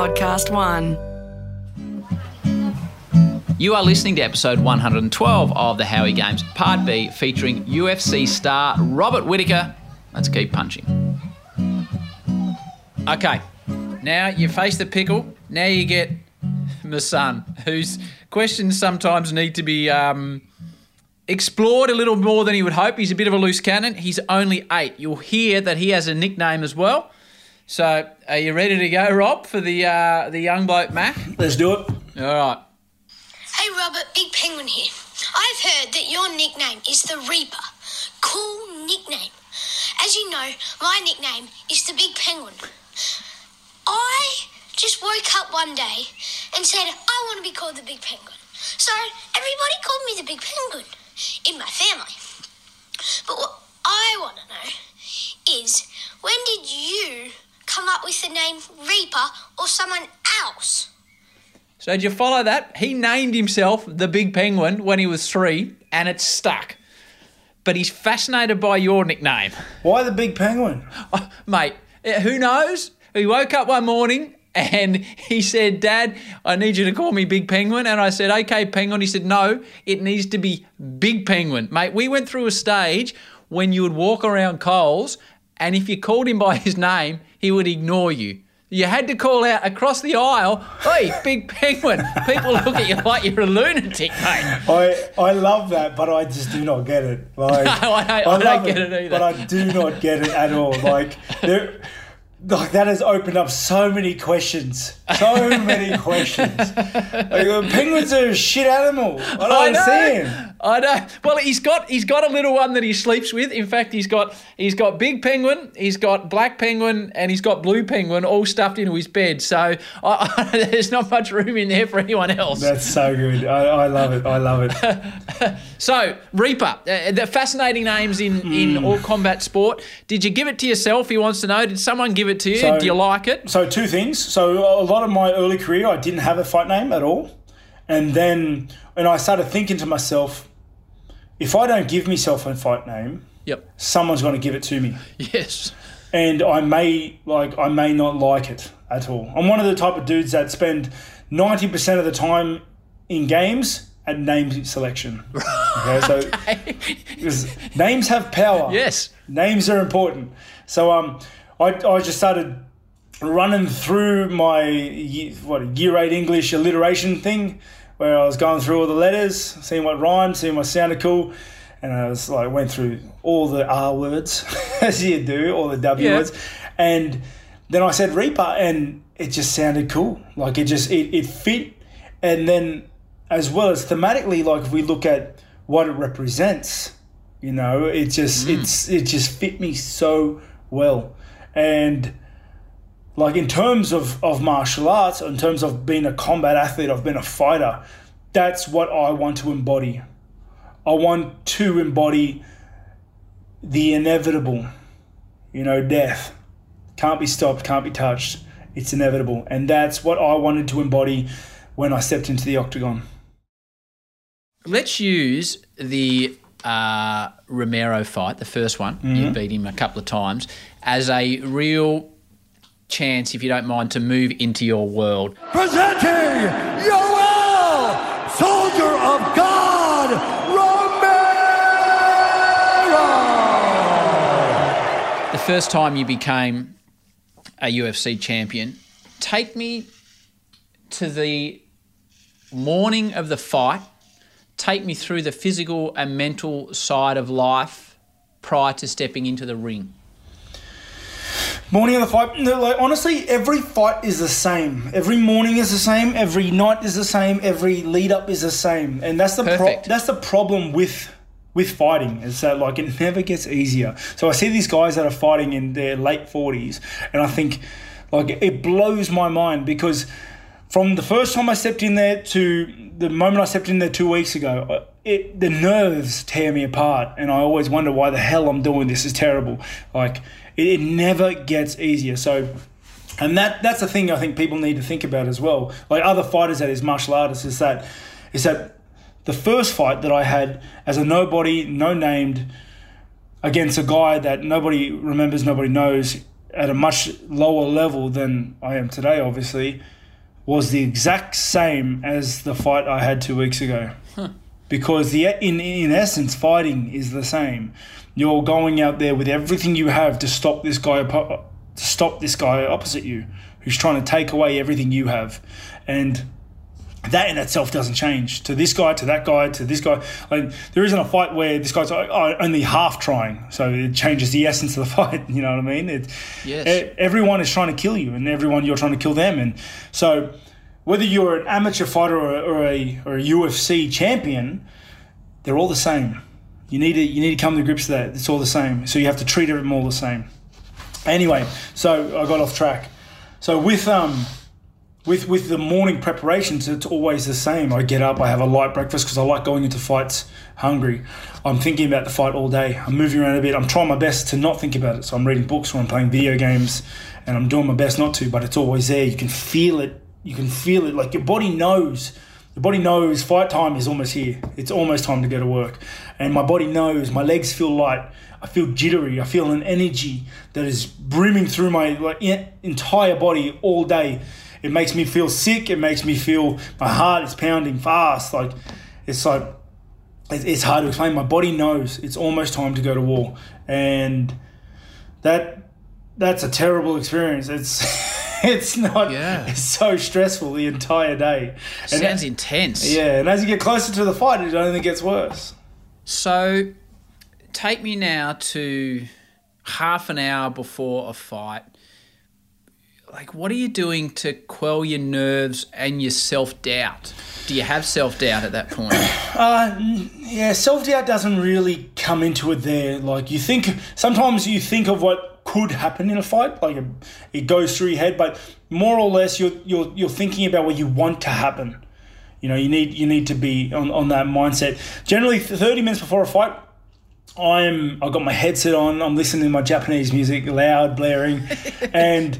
Podcast One. You are listening to episode 112 of the Howie Games, Part B, featuring UFC star Robert Whittaker. Let's keep punching. Okay, now you face the pickle. Now you get my son, whose questions sometimes need to be um, explored a little more than he would hope. He's a bit of a loose cannon. He's only eight. You'll hear that he has a nickname as well. So, are you ready to go, Rob, for the uh, the young bloke Mac? Let's do it. All right. Hey Robert, Big Penguin here. I've heard that your nickname is the Reaper. Cool nickname. As you know, my nickname is the Big Penguin. I just woke up one day and said I want to be called the Big Penguin. So everybody called me the Big Penguin in my family. But what I want to know is when did you come up with the name Reaper or someone else? So did you follow that? He named himself the Big Penguin when he was three, and it stuck. But he's fascinated by your nickname. Why the big penguin? Oh, mate, eh, who knows? He woke up one morning and he said, Dad, I need you to call me Big Penguin. And I said, Okay, Penguin. He said, No, it needs to be Big Penguin. Mate, we went through a stage when you would walk around Coles, and if you called him by his name, he would ignore you. You had to call out across the aisle, Hey, Big Penguin. People look at you like you're a lunatic, mate. I I love that, but I just do not get it. Like No, I don't- I don't love get it either. but I do not get it at all. Like there. Like that has opened up so many questions, so many questions. Like, penguins are a shit animal. I don't I understand. know. I know. Well, he's got he's got a little one that he sleeps with. In fact, he's got he's got big penguin, he's got black penguin, and he's got blue penguin all stuffed into his bed. So I, I, there's not much room in there for anyone else. That's so good. I, I love it. I love it. So Reaper, uh, the fascinating names in in Hmm. all combat sport. Did you give it to yourself? He wants to know. Did someone give it to you? So- Do you like it? So two things. So a lot of my early career, I didn't have a fight name at all, and then and I started thinking to myself, if I don't give myself a fight name, Yep. someone's going to give it to me, Yes. and I may like I may not like it at all. I'm one of the type of dudes that spend ninety percent of the time in games at name selection. Okay, so because names have power. Yes. names are important. So um, I, I just started running through my ye- what year eight English alliteration thing, where I was going through all the letters, seeing what rhymed, seeing what sounded cool, and I was like went through all the R words as you do, all the W Yeah. words, and then I said Reaper, and it just sounded cool. Like it just it, it fit, and then as well as thematically, like if we look at what it represents, you know, it just mm. it's it just fit me so well, and like in terms of of martial arts, in terms of being a combat athlete, I've been a fighter. That's what I want to embody. I want to embody the inevitable, you know, death can't be stopped, can't be touched. It's inevitable, and that's what I wanted to embody when I stepped into the octagon. Let's use the uh, Romero fight, the first one. Mm-hmm. You beat him a couple of times, as a real chance, if you don't mind, to move into your world. Presenting Yoel, Soldier of God, Romero. The first time you became a UFC champion, take me to the morning of the fight. Take me through the physical and mental side of life prior to stepping into the ring. Morning of the fight. no, Like honestly, every fight is the same. Every morning is the same. Every night is the same. Every lead up is the same. And that's the pro- that's the problem with with fighting is that like it never gets easier. So I see these guys that are fighting in their late forties, and I think like it blows my mind because from the first time I stepped in there to the moment I stepped in there two weeks ago, it the nerves tear me apart, and I always wonder why the hell I'm doing this. is terrible. Like it, it never gets easier. So. And that that's the thing I think people need to think about as well. Like other fighters that is martial artists is that is that the first fight that I had as a nobody, no named, against a guy that nobody remembers, nobody knows, at a much lower level than I am today, obviously, was the exact same as the fight I had two weeks ago. Because the in in essence, fighting is the same. You're going out there with everything you have to stop this guy to stop this guy opposite you, who's trying to take away everything you have, and that in itself doesn't change to this guy, to that guy, to this guy. Like there isn't a fight where this guy's oh, only half trying, so it changes the essence of the fight. You know what I mean? It, Yes. e- everyone is trying to kill you, and everyone you're trying to kill them, and so whether you're an amateur fighter or, or a or a UFC champion, they're all the same. You need to you need to come to grips with that. It's all the same. So you have to treat everyone all the same. Anyway, so I got off track. So with um with with the morning preparations, it's always the same. I get up, I have a light breakfast because I like going into fights hungry. I'm thinking about the fight all day. I'm moving around a bit. I'm trying my best to not think about it. So I'm reading books or I'm playing video games, and I'm doing my best not to. But it's always there. You can feel it. You can feel it. Like your body knows. The body knows fight time is almost here. It's almost time to go to work, and my body knows. My legs feel light. I feel jittery. I feel an energy that is brimming through my like en- entire body all day. It makes me feel sick. It makes me feel my heart is pounding fast. Like it's like it's hard to explain. My body knows it's almost time to go to war, and that that's a terrible experience. It's it's not. Yeah. It's so stressful the entire day. And Sounds intense. yeah, and as you get closer to the fight, it only gets worse. So, take me now to half an hour before a fight. Like, what are you doing to quell your nerves and your self doubt? Do you have self doubt at that point? Uh, yeah, self doubt doesn't really come into it there. Like you think sometimes you think of what could happen in a fight, like it, it goes through your head, but more or less you're you're you're thinking about what you want to happen. You know, you need you need to be on, on that mindset. Generally, thirty minutes before a fight, I'm I've got my headset on. I'm listening to my Japanese music loud, blaring, and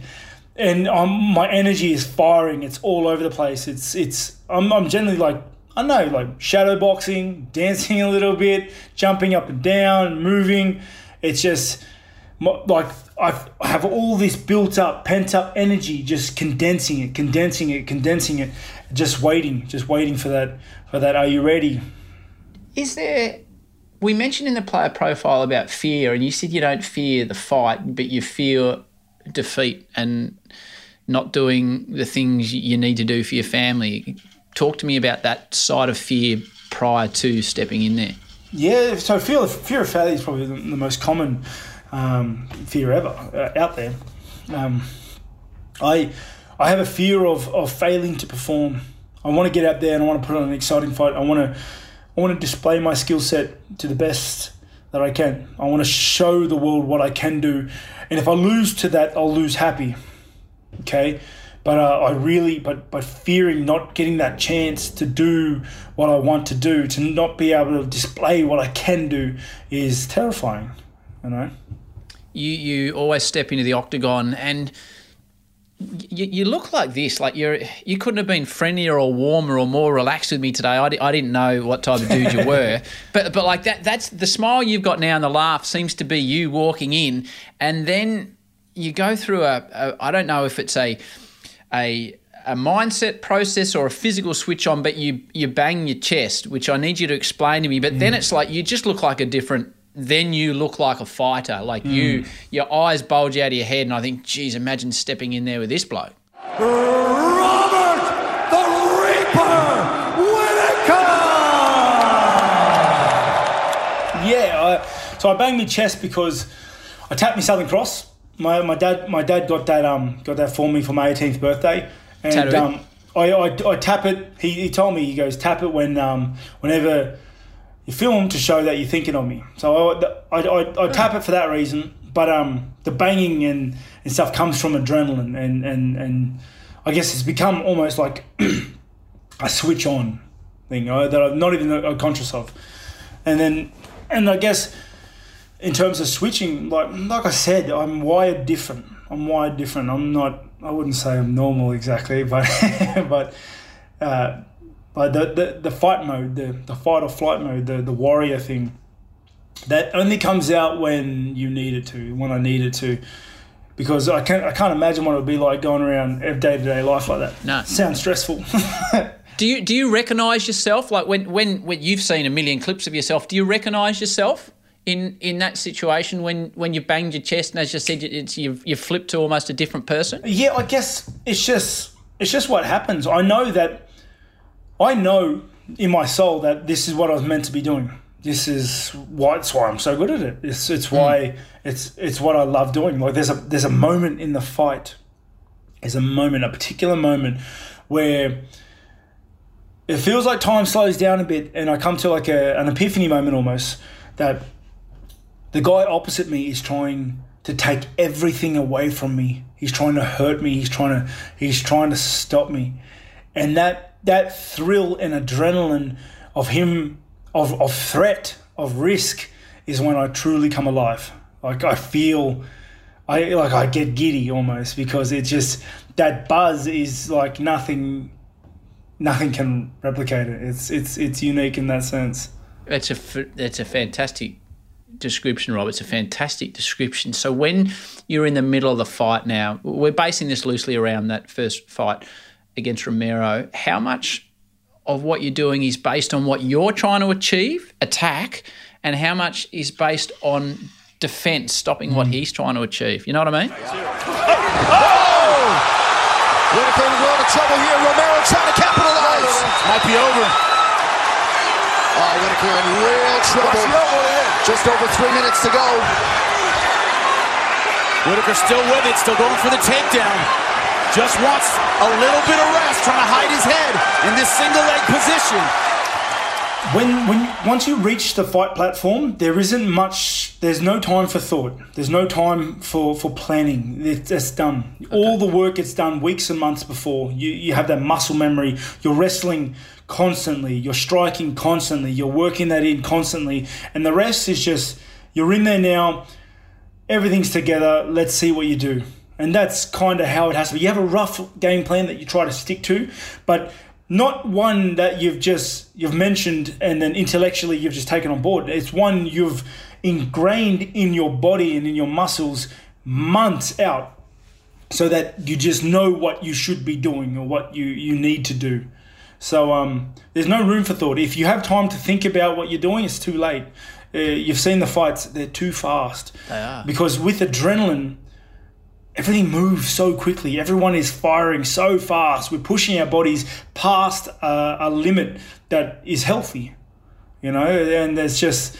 and um, my energy is firing. It's all over the place. It's it's I'm I'm generally like I know like shadow boxing, dancing a little bit, jumping up and down, moving. It's just like I've, I have all this built up, pent up energy, just condensing it, condensing it, condensing it, just waiting, just waiting for that for that. Are you ready? Is there. We mentioned in the player profile about fear, and you said you don't fear the fight, but you fear defeat and not doing the things you need to do for your family. Talk to me about that side of fear prior to stepping in there. Yeah, so fear fear of failure is probably the, the most common um, fear ever uh, out there. Um, I I have a fear of, of failing to perform. I want to get out there and I want to put on an exciting fight. I want to I want to display my skill set to the best that I can. I want to show the world what I can do, and if I lose to that, I'll lose happy. Okay. But uh, I really, but but fearing not getting that chance to do what I want to do, to not be able to display what I can do, is terrifying. You know. You you always step into the octagon and you, you look like this like you're you couldn't have been friendlier or warmer or more relaxed with me today I, di- I didn't know what type of dude you were but but like that that's the smile you've got now and the laugh seems to be you walking in and then you go through a, a I don't know if it's a a a mindset process or a physical switch on, but you you bang your chest, which I need you to explain to me. But then mm. it's like you just look like a different. Then you look like a fighter. Like you, your eyes bulge out of your head, and I think, geez, imagine stepping in there with this bloke. Robert the Reaper Whittaker! Yeah, I, so I banged my chest because I tapped my Southern Cross. My, my dad my dad got that um got that for me for my 18th birthday, and um I, I, I tap it. He, he told me he goes tap it when um whenever film to show that you're thinking of me. So I, I, I, I tap it for that reason. But um the banging and, and stuff comes from adrenaline and and and I guess it's become almost like a switch on thing uh, that I'm not even uh, conscious of. And then, and I guess in terms of switching, like like I said, I'm wired different. I'm wired different. I'm not. I wouldn't say I'm normal exactly, but but uh, but the, the the fight mode, the the fight or flight mode, the the warrior thing, that only comes out when you need it to. When I need it to. because I can't I can't imagine what it would be like going around day to day life like that. No. sounds stressful. Do you do you recognise yourself like when, when when you've seen a million clips of yourself? Do you recognise yourself in in that situation when when you banged your chest and as you said it's you've you flipped to almost a different person? yeah, I guess it's just it's just what happens. I know that I know in my soul that this is what I was meant to be doing. This is why it's why I'm so good at it. It's it's hmm. why it's it's what I love doing. Like there's a there's a moment in the fight. There's a moment, a particular moment where it feels like time slows down a bit and I come to like a, an epiphany moment almost that the guy opposite me is trying to take everything away from me. He's trying to hurt me. He's trying to he's trying to stop me. And that that thrill and adrenaline of him of, of threat, of risk is when I truly come alive. Like I feel I like I get giddy almost because it's just that buzz is like nothing nothing can replicate it. It's it's it's unique in that sense. That's a that's a fantastic description, Rob. It's a fantastic description. So when you're in the middle of the fight now, we're basing this loosely around that first fight against Romero. How much of what you're doing is based on what you're trying to achieve, attack, and how much is based on defense, stopping what mm. he's trying to achieve? You know what I mean? Oh! Whittaker in a world of trouble here. Romero trying to capitalize. Might be over. Oh, Whittaker in real trouble. Just over three minutes to go. Whittaker still with it, still going for the takedown. Just wants a little bit of rest, trying to hide his head in this single leg position. When when once you reach the fight platform, there isn't much. There's no time for thought. There's no time for for planning. It's, it's done. All the work gets done weeks and months before. You you have that muscle memory. You're wrestling constantly. You're striking constantly. You're working that in constantly, and the rest is just you're in there now. Everything's together. Let's see what you do. And that's kind of how it has to be. You have a rough game plan that you try to stick to, but not one that you've just you've mentioned and then intellectually you've just taken on board. It's one you've ingrained in your body and in your muscles months out so that you just know what you should be doing or what you, you need to do. So um, there's no room for thought. If you have time to think about what you're doing, it's too late. Uh, you've seen the fights; they're too fast. They are. because with adrenaline, everything moves so quickly. Everyone is firing so fast. We're pushing our bodies past a, a limit that is healthy. You know, and there's just,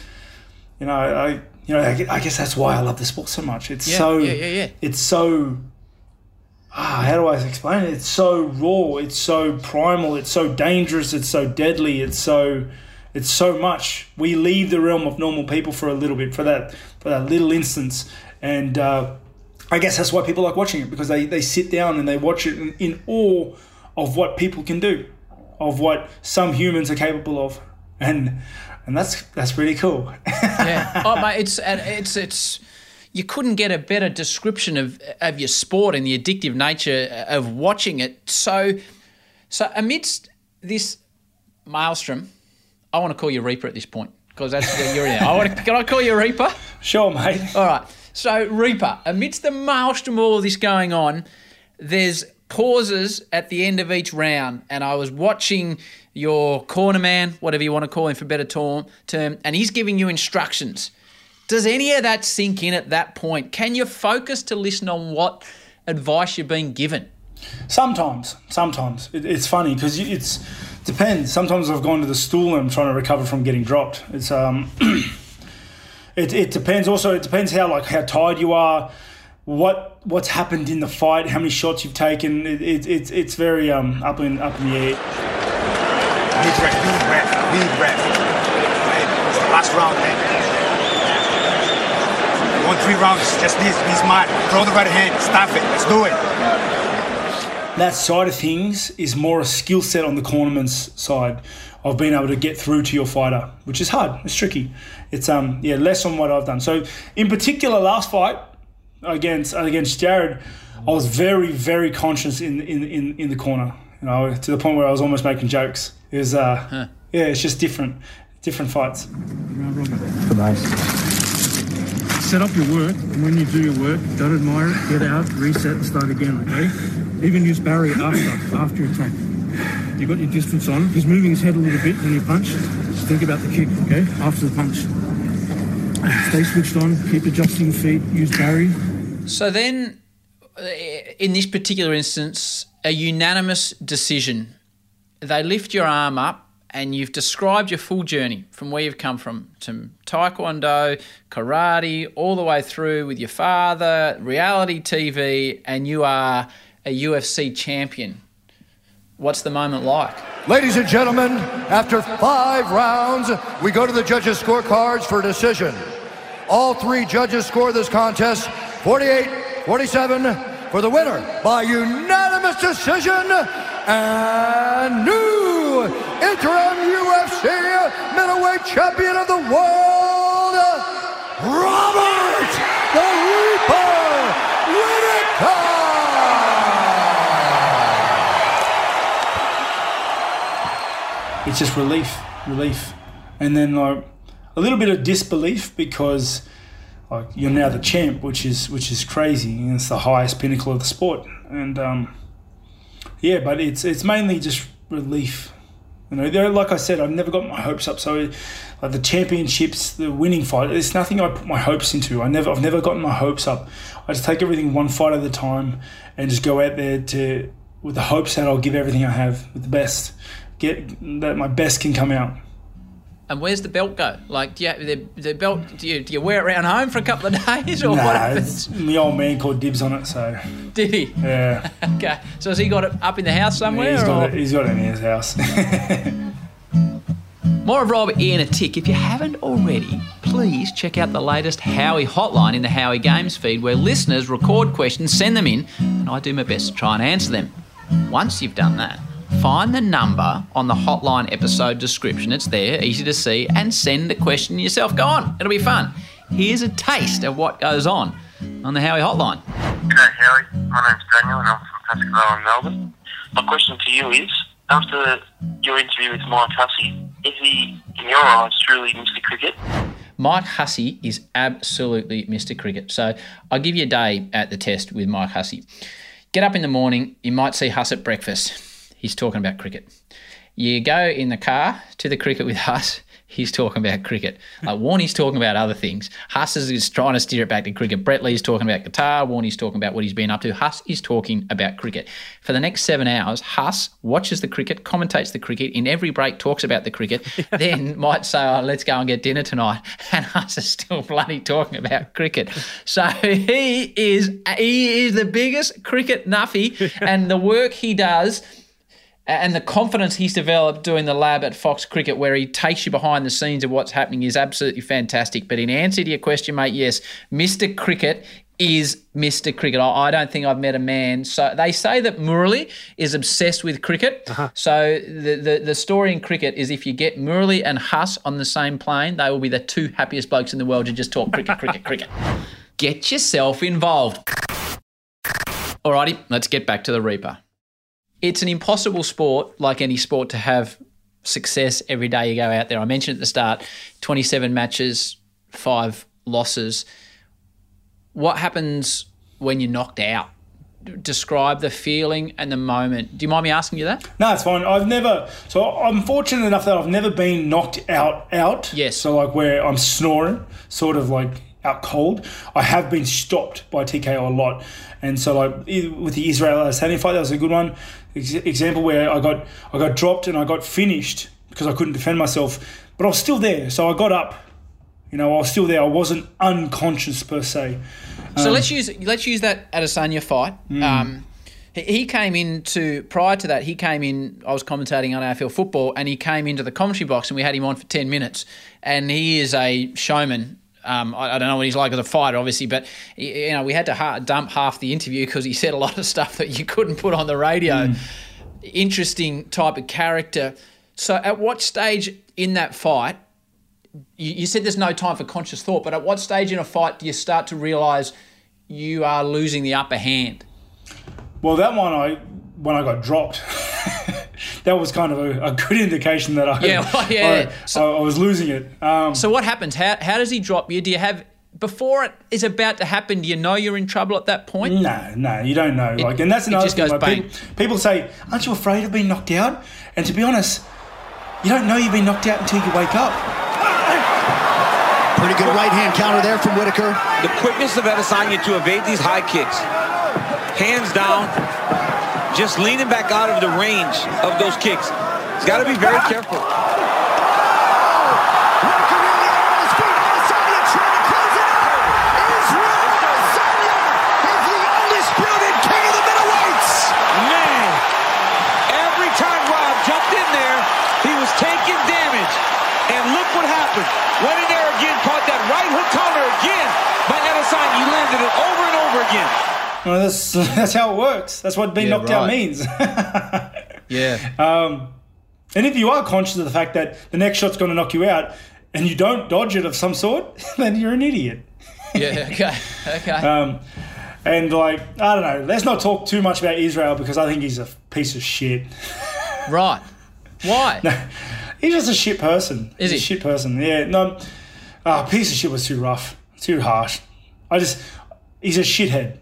you know, I, you know, I, I guess that's why I love the sport so much. It's Yeah, so, yeah, yeah, yeah. it's so. Ah, how do I explain it? It's so raw. It's so primal. It's so dangerous. It's so deadly. It's so, it's so much. We leave the realm of normal people for a little bit, for that, for that little instance, and. Uh, I guess that's why people like watching it because they, they sit down and they watch it in, in awe of what people can do, of what some humans are capable of, and and that's that's pretty cool. yeah. Oh, mate, it's and it's it's you couldn't get a better description of of your sport and the addictive nature of watching it. So, so amidst this maelstrom, I want to call you Reaper at this point because that's where you're in. I want to, can I call you Reaper? sure, mate. All right. So, Reaper, amidst the maelstrom of all this going on, there's pauses at the end of each round. And I was watching your corner man, whatever you want to call him for better term, and he's giving you instructions. Does any of that sink in at that point? Can you focus to listen on what advice you're being given? Sometimes, sometimes it, it's funny because it's depends. Sometimes I've gone to the stool and I'm trying to recover from getting dropped. It's um, it, it depends. Also, it depends how like how tired you are, what what's happened in the fight, how many shots you've taken. It, it, it's it's very um up in up in the air. Need breath, need breath, need breath. Last round, man. Want three rounds, just this, be smart. Throw the right hand, stop it, let's do it. That side of things is more a skill set on the cornerman's side of being able to get through to your fighter, which is hard. It's tricky. It's um yeah less on what I've done. So in particular, last fight against against Jared, I was very very conscious in in in, in the corner. You know, to the point where I was almost making jokes. It was uh yeah, it's just different, different fights. set up your work, and when you do your work, don't admire it, get out, reset, and start again, okay? Even use Barry after, after your attack. You got your distance on. He's moving his head a little bit when you punch. Just think about the kick, okay? After the punch. Stay switched on, keep adjusting your feet, use Barry. So then, uh, in this particular instance, a unanimous decision. They lift your arm up, and you've described your full journey from where you've come from to taekwondo, karate, all the way through with your father, reality TV, and you are a UFC champion. What's the moment like? Ladies and gentlemen, after five rounds, we go to the judges' scorecards for decision. All three judges score this contest 48 47 for the winner by unanimous decision and new interim UFC middleweight champion of the world, Robert the Reaper Whittaker! It's just relief, relief, and then like a little bit of disbelief because like you're now the champ, which is which is crazy, and it's the highest pinnacle of the sport, and um, yeah, but it's it's mainly just relief. You know, like I said, I've never got my hopes up. So, like the championships, the winning fight, it's nothing I put my hopes into. I never, I've never gotten my hopes up. I just take everything one fight at a time, and just go out there to with the hopes that I'll give everything I have with the best, get that my best can come out. And where's the belt go? Like, do you, the, the belt, do you, do you wear it around home for a couple of days or what Nah, happens? it's, my old man called dibs on it, so Did he? yeah, Okay. So has he got it up in the house somewhere? he's or? got it. He's got it in his house. More of Rob Ian a tick. If you haven't already, please check out the latest Howie hotline in the Howie Games feed where listeners record questions, send them in, and I do my best to try and answer them. Once you've done that, find the number on the hotline episode description. It's there, easy to see, and send the question yourself. Go on, it'll be fun. Here's a taste of what goes on on the Howie hotline. G'day, Howie. My name's Daniel, and I'm from Pascoe in Melbourne. My question to you is: After your interview with Mike Hussey, is he, in your eyes, truly Mr. Cricket? Mike Hussey is absolutely Mr. Cricket. So I'll give you a day at the test with Mike Hussey. Get up in the morning, you might see Huss at breakfast. He's talking about cricket. You go in the car to the cricket with Huss, he's talking about cricket. Like Warney's talking about other things. Huss is- is trying to steer it back to cricket. Brett Lee's talking about guitar. Warney's talking about what he's been up to. Huss is talking about cricket. For the next seven hours, Huss watches the cricket, commentates the cricket, in every break talks about the cricket, then might say, oh, let's go and get dinner tonight. And Huss is still bloody talking about cricket. So he is he is the biggest cricket nuffy and the work he does and the confidence he's developed doing the lab at Fox Cricket, where he takes you behind the scenes of what's happening, is absolutely fantastic. But in answer to your question, mate, yes, Mr. Cricket is Mr. Cricket. I don't think I've met a man. So they say that Murali is obsessed with cricket. Uh-huh. So the, the the story in cricket is if you get Murali and Huss on the same plane, they will be the two happiest blokes in the world to just talk cricket, cricket, cricket. Get yourself involved. Alrighty, let's get back to the Reaper it's an impossible sport, like any sport, to have success every day you go out there. I mentioned at the start 27 matches, five losses. What happens when you're knocked out? Describe the feeling and the moment. Do you mind me asking you that? No, it's fine. I've never. So I'm fortunate enough that I've never been knocked out. Out. Yes. So like where I'm snoring, sort of like out cold. I have been stopped by TKO a lot, and so like with the Israel Adesanya fight, that was a good one. Ex- example where I got I got dropped and I got finished because I couldn't defend myself, but I was still there. So I got up. You know, I was still there. I wasn't unconscious per se. So let's use let's use that Adesanya fight. Um, he- he came into prior to that. He came in. I was commentating on AFL football, and he came into the commentary box, and we had him on for ten minutes. And he is a showman. Um, I, I don't know what he's like as a fighter, obviously, but you know we had to ha- dump half the interview because he said a lot of stuff that you couldn't put on the radio. Interesting type of character. So, at what stage in that fight you, you said there's no time for conscious thought, but at what stage in a fight do you start to realise you are losing the upper hand? Well, that one I when I got dropped, that was kind of a, a good indication that I Yeah, well, yeah, I, yeah. So- I, I was losing it. Um, So what happens? How, how does he drop you? Do you have before it is about to happen, do you know you're in trouble at that point? No, no, you don't know. like, and that's it another just thing. goes like, people, people say, "Aren't you afraid of being knocked out?" And to be honest, you don't know you've been knocked out until you wake up. Pretty good right hand counter there from Whittaker. The quickness of Adesanya to evade these high kicks, hands down, just leaning back out of the range of those kicks. He's got to be very careful. Well, that's that's how it works. That's what being Yeah, knocked out means. Yeah. um, and if you are conscious of the fact that the next shot's going to knock you out, and you don't dodge it of some sort, then you're an idiot. yeah. Okay. Okay. Um, and like I don't know, let's not talk too much about Israel because I think he's a piece of shit. right. Why? No, He's just a shit person. Is He's he? a shit person? Yeah. No. Ah, piece of shit was too rough, too harsh. I just, he's a shithead.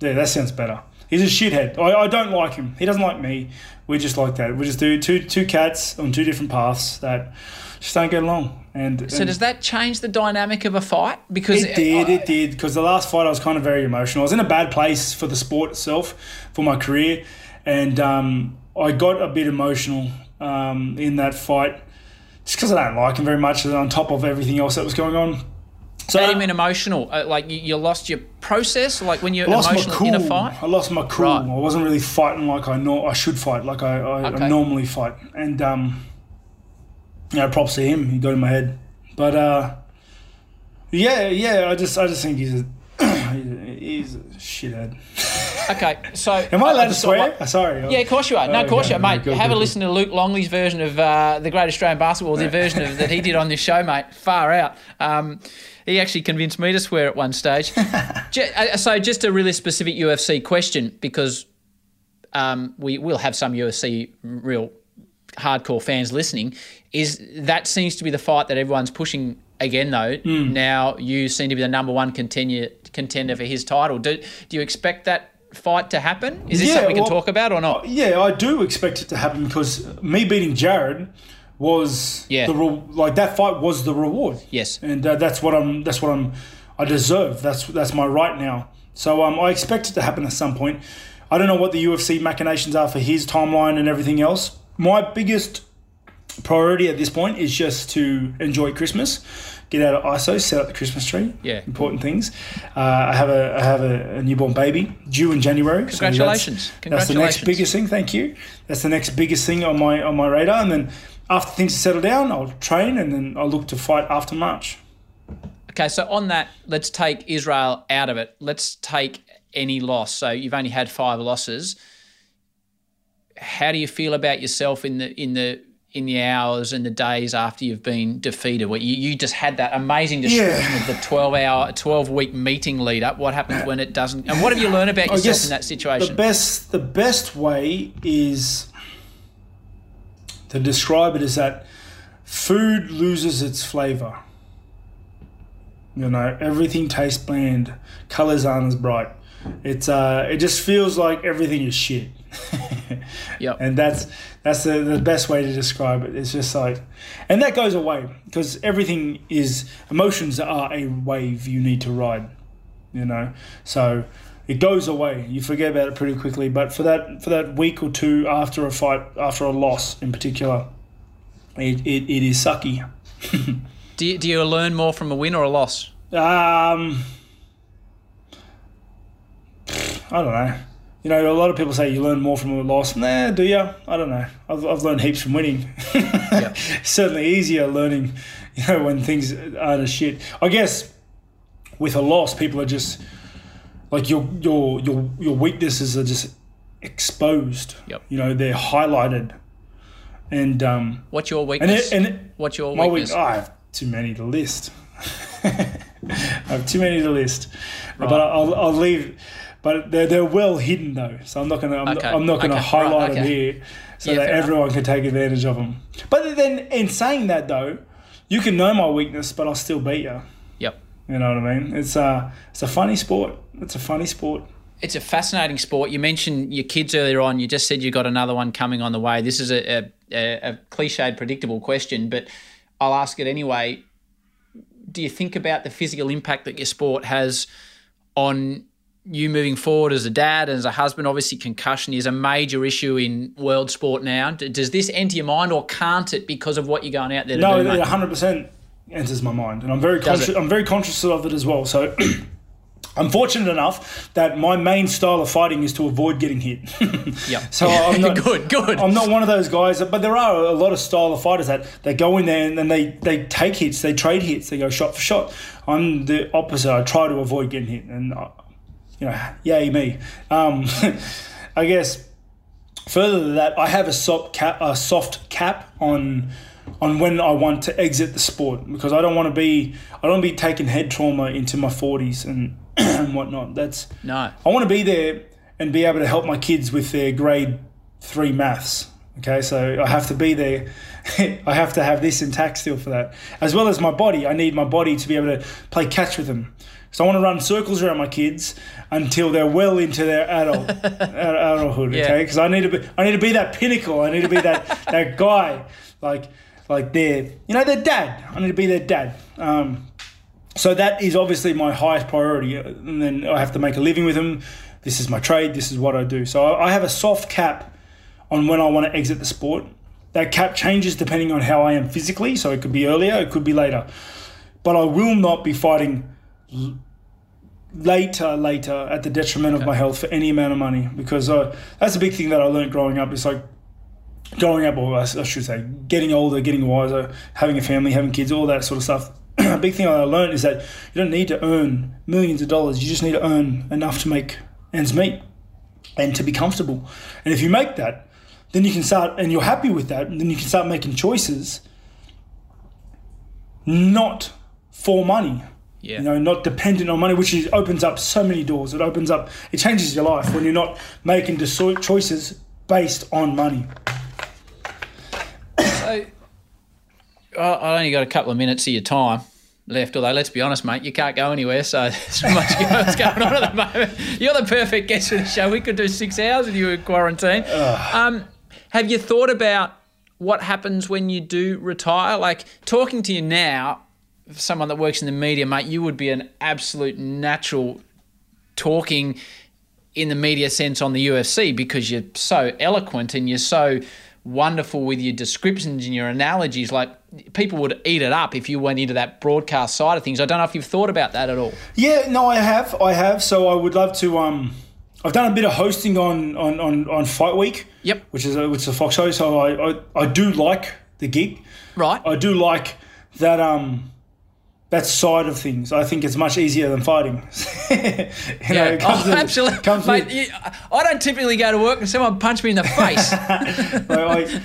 Yeah, that sounds better. He's a shithead. I, I don't like him. He doesn't like me. We just like that. We just do two two cats on two different paths that just don't get along. And So and does that change the dynamic of a fight? Because it did, it did. Because the last fight, I was kind of very emotional. I was in a bad place for the sport itself, for my career, and um, I got a bit emotional um, in that fight, just because I don't like him very much. And on top of everything else that was going on, so How do you mean emotional? Uh, like you, you lost your process? Like when you're I lost my emotional cool. in a fight? I lost my cool. Right. I wasn't really fighting like I know I should fight, like I, I, Okay. I normally fight. And um, you know, props to him. He got in my head. But uh, yeah, yeah. I just I just think he's a he's a shithead. Okay, so Am I allowed to swear? Sorry. Yeah, of course you are. No, of course you are, mate. Go, go, Have a go. listen to Luke Longley's version of uh, the Great Australian Basketball, the version of that he did on this show, mate. Far out. Um, he actually convinced me to swear at one stage. Uh, so, just a really specific UFC question because um, we will have some UFC real hardcore fans listening. Is that seems to be the fight that everyone's pushing again? Though Hmm. now you seem to be the number one contender contender for his title. Do do you expect that fight to happen? Is this Yeah, something we can well, talk about or not? Yeah, I do expect it to happen because me beating Jared was Yeah. the re- like that fight was the reward. Yes. and uh, that's what I'm. That's what I'm. I deserve. That's that's my right now. So um, I expect it to happen at some point. I don't know what the UFC machinations are for his timeline and everything else. My biggest priority at this point is just to enjoy Christmas, get out of ISO, set up the Christmas tree. Yeah. important things. Uh, I have a I have a, a newborn baby due in January. so that's- Congratulations. That's, the next biggest thing. Thank you. That's the next biggest thing on my on my radar. And then after things settle down, I'll train and then I'll look to fight after March. Okay, so on that, let's take Israel out of it. Let's take any loss. So you've only had five losses. How do you feel about yourself in the in the in the hours and the days after you've been defeated? Where you, you just had that amazing description Yeah. of the twelve hour, twelve week meeting lead up. What happens when it doesn't? And what have you learned about yourself in that situation? The best the best way is to describe it is that food loses its flavor. You know, everything tastes bland, colors aren't as bright. It's uh, it just feels like everything is shit. Yep. And that's that's the, the best way to describe it. It's just like, and that goes away because everything is emotions are a wave you need to ride. You know, so it goes away. You forget about it pretty quickly. But for that for that week or two after a fight, after a loss in particular, it, it, it is sucky. do, you, do you learn more from a win or a loss? Um, I don't know. You know, a lot of people say you learn more from a loss. Nah, do you? I don't know. I've, I've learned heaps from winning. Certainly easier learning, you know, when things aren't a shit. I guess with a loss, people are just like your your your your weaknesses are just exposed. Yep. You know, they're highlighted, and um, What's your and weakness? it, and it, What's your my weakness? weak- I have too many to list. I have too many to list, but I'll, I'll leave. But they're, they're well hidden though, so I'm not gonna I'm, Okay, I'm not gonna okay, highlight right, them okay. here, so Yeah, that fair enough. everyone can take advantage of them. But then, in saying that though, you can know my weakness, but I'll still beat you. You know what I mean? It's a it's a funny sport. It's a funny sport. It's a fascinating sport. You mentioned your kids earlier on. You just said you got another one coming on the way. This is a, a, a, a cliched, predictable question, but I'll ask it anyway. Do you think about the physical impact that your sport has on you moving forward as a dad and as a husband? Obviously, concussion is a major issue in world sport now. Does this enter your mind, or can't it because of what you're going out there to No, do? it mate? 100% enters my mind, and I'm very conscious. I'm very conscious of it as well. So. I'm fortunate enough that my main style of fighting is to avoid getting hit. yeah. So I'm not good, good. I'm not one of those guys, but there are a lot of style of fighters that they go in there and then they, they take hits, they trade hits, they go shot for shot. I'm the opposite. I try to avoid getting hit, and uh, you know, yay me. Um, I guess further than that, I have a soft cap, a soft cap on on when I want to exit the sport because I don't want to be I don't be taking head trauma into my 40s and and whatnot. That's no. I want to be there and be able to help my kids with their grade three maths. Okay, so I have to be there. I have to have this intact still for that, as well as my body. I need my body to be able to play catch with them. So I want to run circles around my kids until they're well into their adult adulthood. Okay, because I need to be I need to be that pinnacle. I need to be that that guy like like their you know their dad. I need to be their dad. Um, so that is obviously my highest priority, and then I have to make a living with them. This is my trade. This is what I do. So I have a soft cap on when I want to exit the sport. That cap changes depending on how I am physically. So it could be earlier, it could be later. But I will not be fighting later, later at the detriment of my health for any amount of money because uh, that's a big thing that I learned growing up. It's like growing up, or I should say, getting older, getting wiser, having a family, having kids, all that sort of stuff. a big thing I learned is that you don't need to earn millions of dollars. You just need to earn enough to make ends meet and to be comfortable. And if you make that, then you can start, and you're happy with that, and then you can start making choices not for money. Yeah. You know, not dependent on money, which is, opens up so many doors. It opens up, it changes your life when you're not making choices based on money. So, I I only got a couple of minutes of your time left. Although, let's be honest, mate, you can't go anywhere. So, there's much going on at the moment. You're the perfect guest for the show. We could do six hours with you in quarantine. Um, have you thought about what happens when you do retire? Like talking to you now, someone that works in the media, mate, you would be an absolute natural talking in the media sense on the UFC because you're so eloquent and you're so wonderful with your descriptions and your analogies. Like people would eat it up if you went into that broadcast side of things. I don't know if you've thought about that at all. Yeah, no, I have, I have. So I would love to. Um, I've done a bit of hosting on on on, on Fight Week. Yep. Which is a, which is a Fox show. So I, I I do like the gig. Right. I do like that um that side of things. I think it's much easier than fighting. You know, Yeah, oh, absolutely. Mate, you, I don't typically go to work and someone punch me in the face. I, I,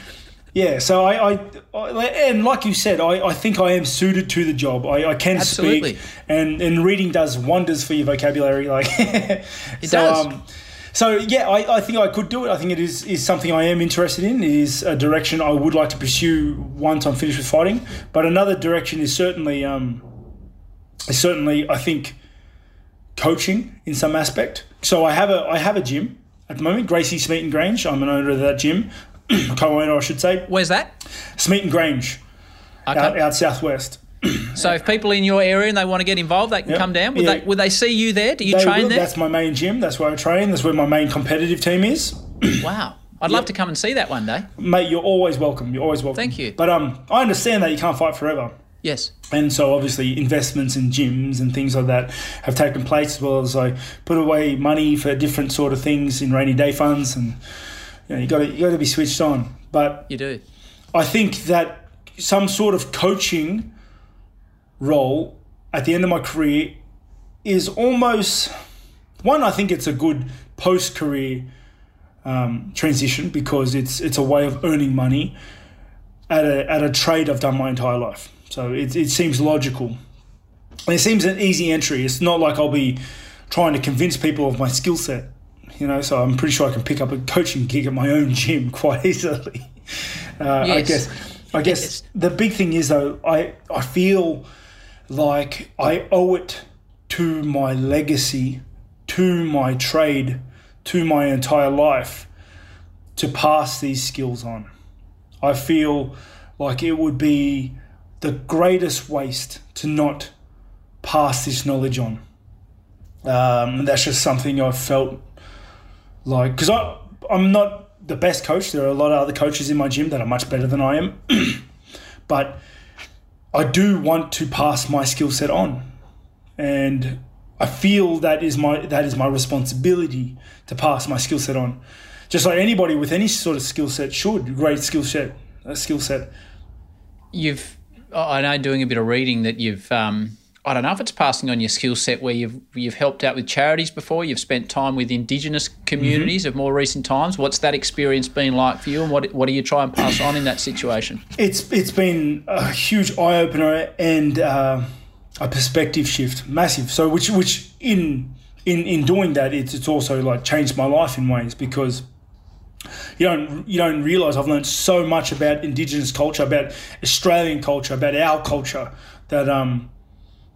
yeah, so I, I, I, and like you said, I, I think I am suited to the job. I, I can Absolutely. speak, and and reading does wonders for your vocabulary. Like it does. Um, so yeah, I, I think I could do it. I think it is is something I am interested in. It is a direction I would like to pursue once I'm finished with fighting. But another direction is certainly um, certainly I think coaching in some aspect. So I have a I have a gym at the moment, Gracie Smeaton Grange. I'm an owner of that gym, co-owner I should say. Where's that? Smeaton Grange, Okay. out, out southwest. So if people in your area and they want to get involved, they can Yep. come down. Would Yeah. they would they see you there? Do you They train will- there? That's my main gym. That's where I train. That's where my main competitive team is. Wow. I'd love to come and see that one day. Mate, you're always welcome. You're always welcome. Thank you. But um, I understand that you can't fight forever. Yes. And so obviously investments in gyms and things like that have taken place as well as I put away money for different sort of things in rainy day funds and you know you got to you got to be switched on. But You do. I think that some sort of coaching role at the end of my career is almost one. I think it's a good post career um, transition because it's it's a way of earning money at a at a trade I've done my entire life. So it it seems logical. And it seems an easy entry. It's not like I'll be trying to convince people of my skill set. You know, so I'm pretty sure I can pick up a coaching gig at my own gym quite easily. Uh, I guess. I guess Yes. the big thing is though, I I feel like I owe it to my legacy, to my trade, to my entire life to pass these skills on. I feel like it would be the greatest waste to not pass this knowledge on. Um, that's just something I've felt like because I I'm not the best coach. There are a lot of other coaches in my gym that are much better than I am, but I do want to pass my skill set on, and I feel that is my that is my responsibility to pass my skill set on, just like anybody with any sort of skill set should. Great skill set, a skill set. You've, I know, doing a bit of reading that you've. Um, I don't know if it's passing on your skill set where you've you've helped out with charities before. You've spent time with Indigenous communities of more recent times. What's that experience been like for you, and what what do you try and pass on in that situation? It's it's been a huge eye opener and uh, a perspective shift, massive. So which which in in in doing that, it's it's also like changed my life in ways because you don't you don't realize I've learned so much about Indigenous culture, about Australian culture, about our culture that um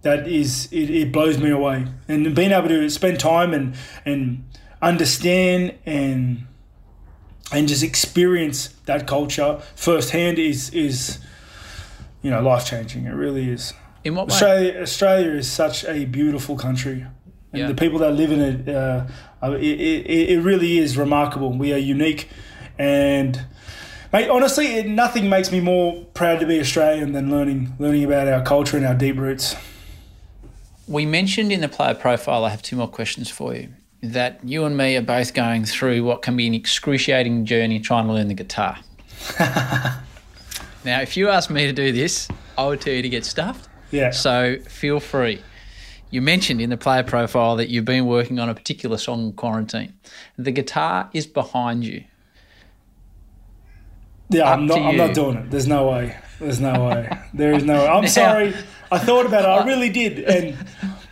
that is it, it blows me away. And being able to spend time and and understand and and just experience that culture firsthand is is you know life changing. It really is. In what way? Australia Australia is such a beautiful country. And Yeah. the people that live in it, uh, it, it, it really is remarkable. We are unique, and mate, honestly, it, nothing makes me more proud to be Australian than learning learning about our culture and our deep roots. We mentioned in the player profile, I have two more questions for you. That you and me are both going through what can be an excruciating journey trying to learn the guitar. now, if you asked me to do this, I would tell you to get stuffed. Yeah. So feel free. You mentioned in the player profile that you've been working on a particular song in quarantine. The guitar is behind you. Yeah, Up I'm not. I'm not doing it. There's no way. There's no way. There is no. Way. I'm Now- sorry. I thought about it. I uh, really did, and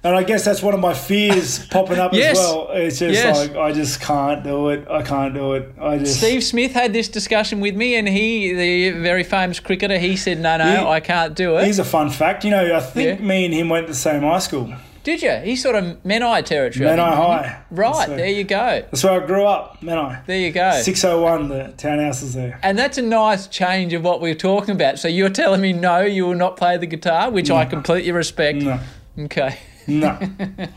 and I guess that's one of my fears popping up Yes. as well. It's just Yes. like I just can't do it. I can't do it. I just. Steve Smith had this discussion with me, and he, the very famous cricketer, he said, "No, no, I can't do it." Here's a fun fact. You know, I think Yeah. me and him went to the same high school. Did you? He's sort of Menai territory. Menai think, wasn't he? High. Right So- there, you go. That's where I grew up. Menai. There you go. 601. The townhouse is there. And that's a nice change of what we were talking about. So you're telling me no, you will not play the guitar, which I completely respect. No. Okay. No.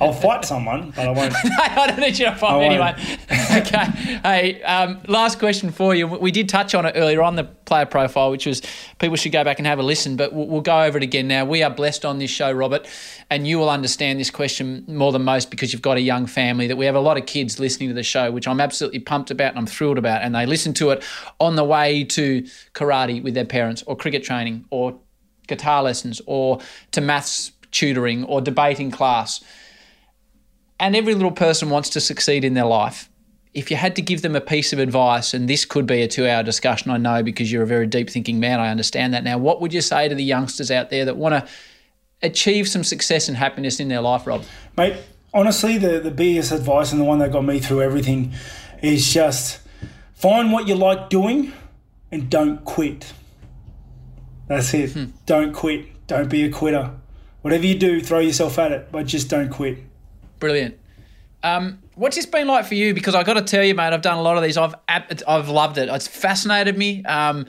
I'll fight someone, but I won't. I don't need you to I anyone. okay. Hey, um, last question for you. We did touch on it earlier on the player profile, which was people should go back and have a listen, but we'll, we'll go over it again now. We are blessed on this show, Robert, and you will understand this question more than most because you've got a young family. That we have a lot of kids listening to the show, which I'm absolutely pumped about and I'm thrilled about, and they listen to it on the way to karate with their parents, or cricket training, or guitar lessons, or to maths tutoring, or debating class and every little person wants to succeed in their life. If you had to give them a piece of advice, and this could be a two hour discussion, I know because you're a very deep thinking man, I understand that now. What would you say to the youngsters out there that want to achieve some success and happiness in their life, Rob? Mate, honestly, the, the biggest advice and the one that got me through everything is just find what you like doing and don't quit. That's it. Hmm. Don't quit. Don't be a quitter. Whatever you do, throw yourself at it, but just don't quit. Brilliant. Um, what's this been like for you? Because I got to tell you, mate, I've done a lot of these. I've I've loved it. It's fascinated me. Um,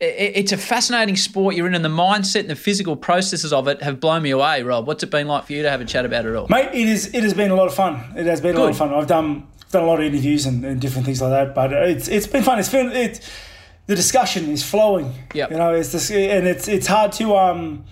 it, it's a fascinating sport you're in, and the mindset and the physical processes of it have blown me away. Rob, what's it been like for you to have a chat about it all? Mate, it is. It has been a lot of fun. It has been a lot of fun. I've done done a lot of interviews and, and different things like that, but it's it's been fun. It's been it's the discussion is flowing. Yeah, You know, it's this, and it's it's hard to um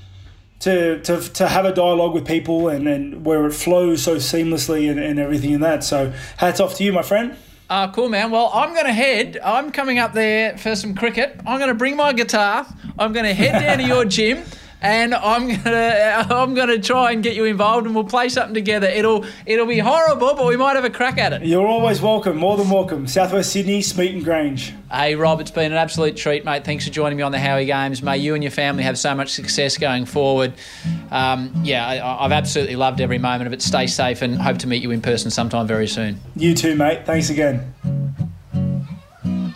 to to to have a dialogue with people and, and where it flows so seamlessly and, and everything in that. So hats off to you, my friend. Ah, cool, man. Well, I'm going to head. I'm coming up there for some cricket. I'm going to bring my guitar. I'm going to head down to your gym, and I'm going to I'm to try and get you involved, and we'll play something together. It'll it'll be horrible, but we might have a crack at it. You're always welcome, more than welcome. Southwest Sydney, Smeaton Grange. Hey, Rob, it's been an absolute treat, mate. Thanks for joining me on the Howie Games. May you and your family have so much success going forward. Um, yeah, I, I've absolutely loved every moment of it. Stay safe, and hope to meet you in person sometime very soon. You too, mate. Thanks again.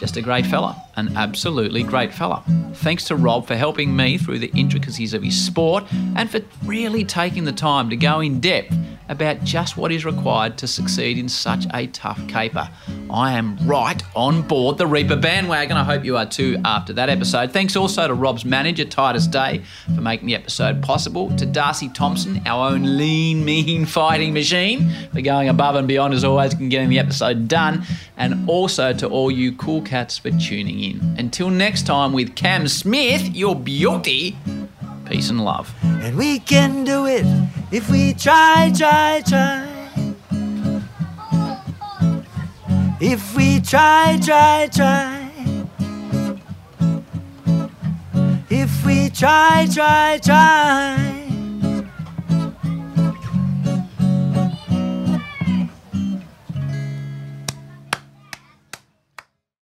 Just a great fella, an absolutely great fella. Thanks to Rob for helping me through the intricacies of his sport and for really taking the time to go in depth about just what is required to succeed in such a tough caper. I am right on board the Reaper bandwagon. I hope you are too after that episode. Thanks also to Rob's manager, Titus Day, for making the episode possible. To Darcy Thompson, our own lean, mean fighting machine, for going above and beyond as always and getting the episode done. And also to all you cool cats for tuning in. Until next time with Cam Smith, your beauty. Peace and love. And we can do it if we try, try, try. If we try, try, try. If we try, try, try.